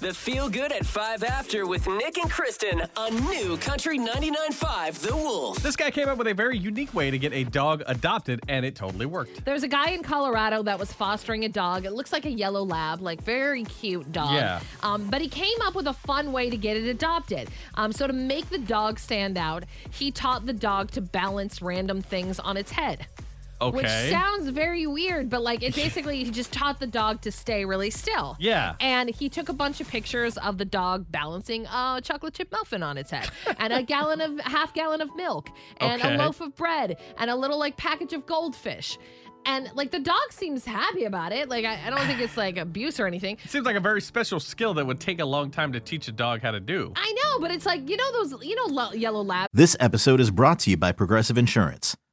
The Feel Good at 5 After with Nick and Kristen on New Country 99.5 The Wolf. This guy came up with a very unique way to get a dog adopted, and it totally worked. There's a guy in Colorado that was fostering a dog. It looks like a yellow lab, like very cute dog. Yeah. Um, but he came up with a fun way to get it adopted. Um, so to make the dog stand out, he taught the dog to balance random things on its head. Okay. Which sounds very weird, but like it basically he just taught the dog to stay really still. Yeah. And he took a bunch of pictures of the dog balancing a chocolate chip muffin on its head, and a gallon of half gallon of milk, and Okay. a loaf of bread, and a little like package of goldfish. And like the dog seems happy about it. Like I, I don't think it's like abuse or anything. Seems like a very special skill that would take a long time to teach a dog how to do. I know, but it's like you know those you know lo- yellow lab This episode is brought to you by Progressive Insurance.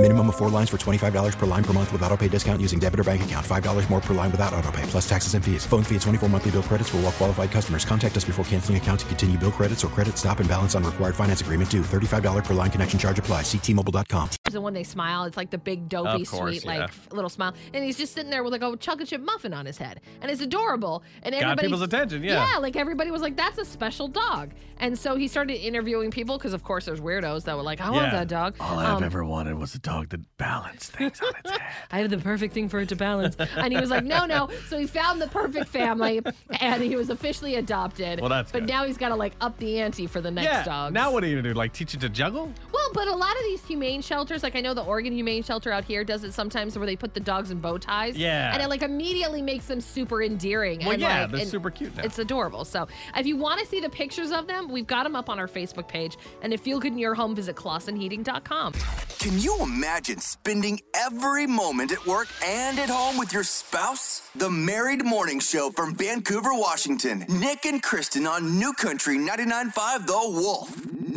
Minimum of four lines for $25 per line per month with auto pay discount using debit or bank account. $5 more per line without auto pay, plus taxes and fees. Phone fee at 24 monthly bill credits for all well qualified customers. Contact us before canceling account to continue bill credits or credit stop and balance on required finance agreement due. $35 per line connection charge apply. Ctmobile.com. and when they smile, it's like the big dopey course, sweet yeah. like little smile, and he's just sitting there with like a chocolate chip muffin on his head, and it's adorable. And Got everybody people's attention, yeah. yeah, like everybody was like, "That's a special dog," and so he started interviewing people because of course there's weirdos that were like, "I want Yeah. that dog." All Um, I've ever wanted was a dog that balanced things on its head. I have the perfect thing for it to balance. And he was like, no, no. So he found the perfect family and he was officially adopted. Well, that's But good. now he's got to like up the ante for the next yeah. dogs. Now what are you gonna do? Like teach it to juggle? Well, but a lot of these humane shelters, like I know the Oregon Humane Shelter out here does it sometimes where they put the dogs in bow ties. Yeah. And it like immediately makes them super endearing. Well, and, yeah, like, they're and super cute now. It's adorable. So if you want to see the pictures of them, we've got them up on our Facebook page. And if feel good in your home, visit clausenheating.com. Can you imagine spending every moment at work and at home with your spouse? The Married Morning Show from Vancouver, Washington. Nick and Kristen on New Country 99.5 The Wolf.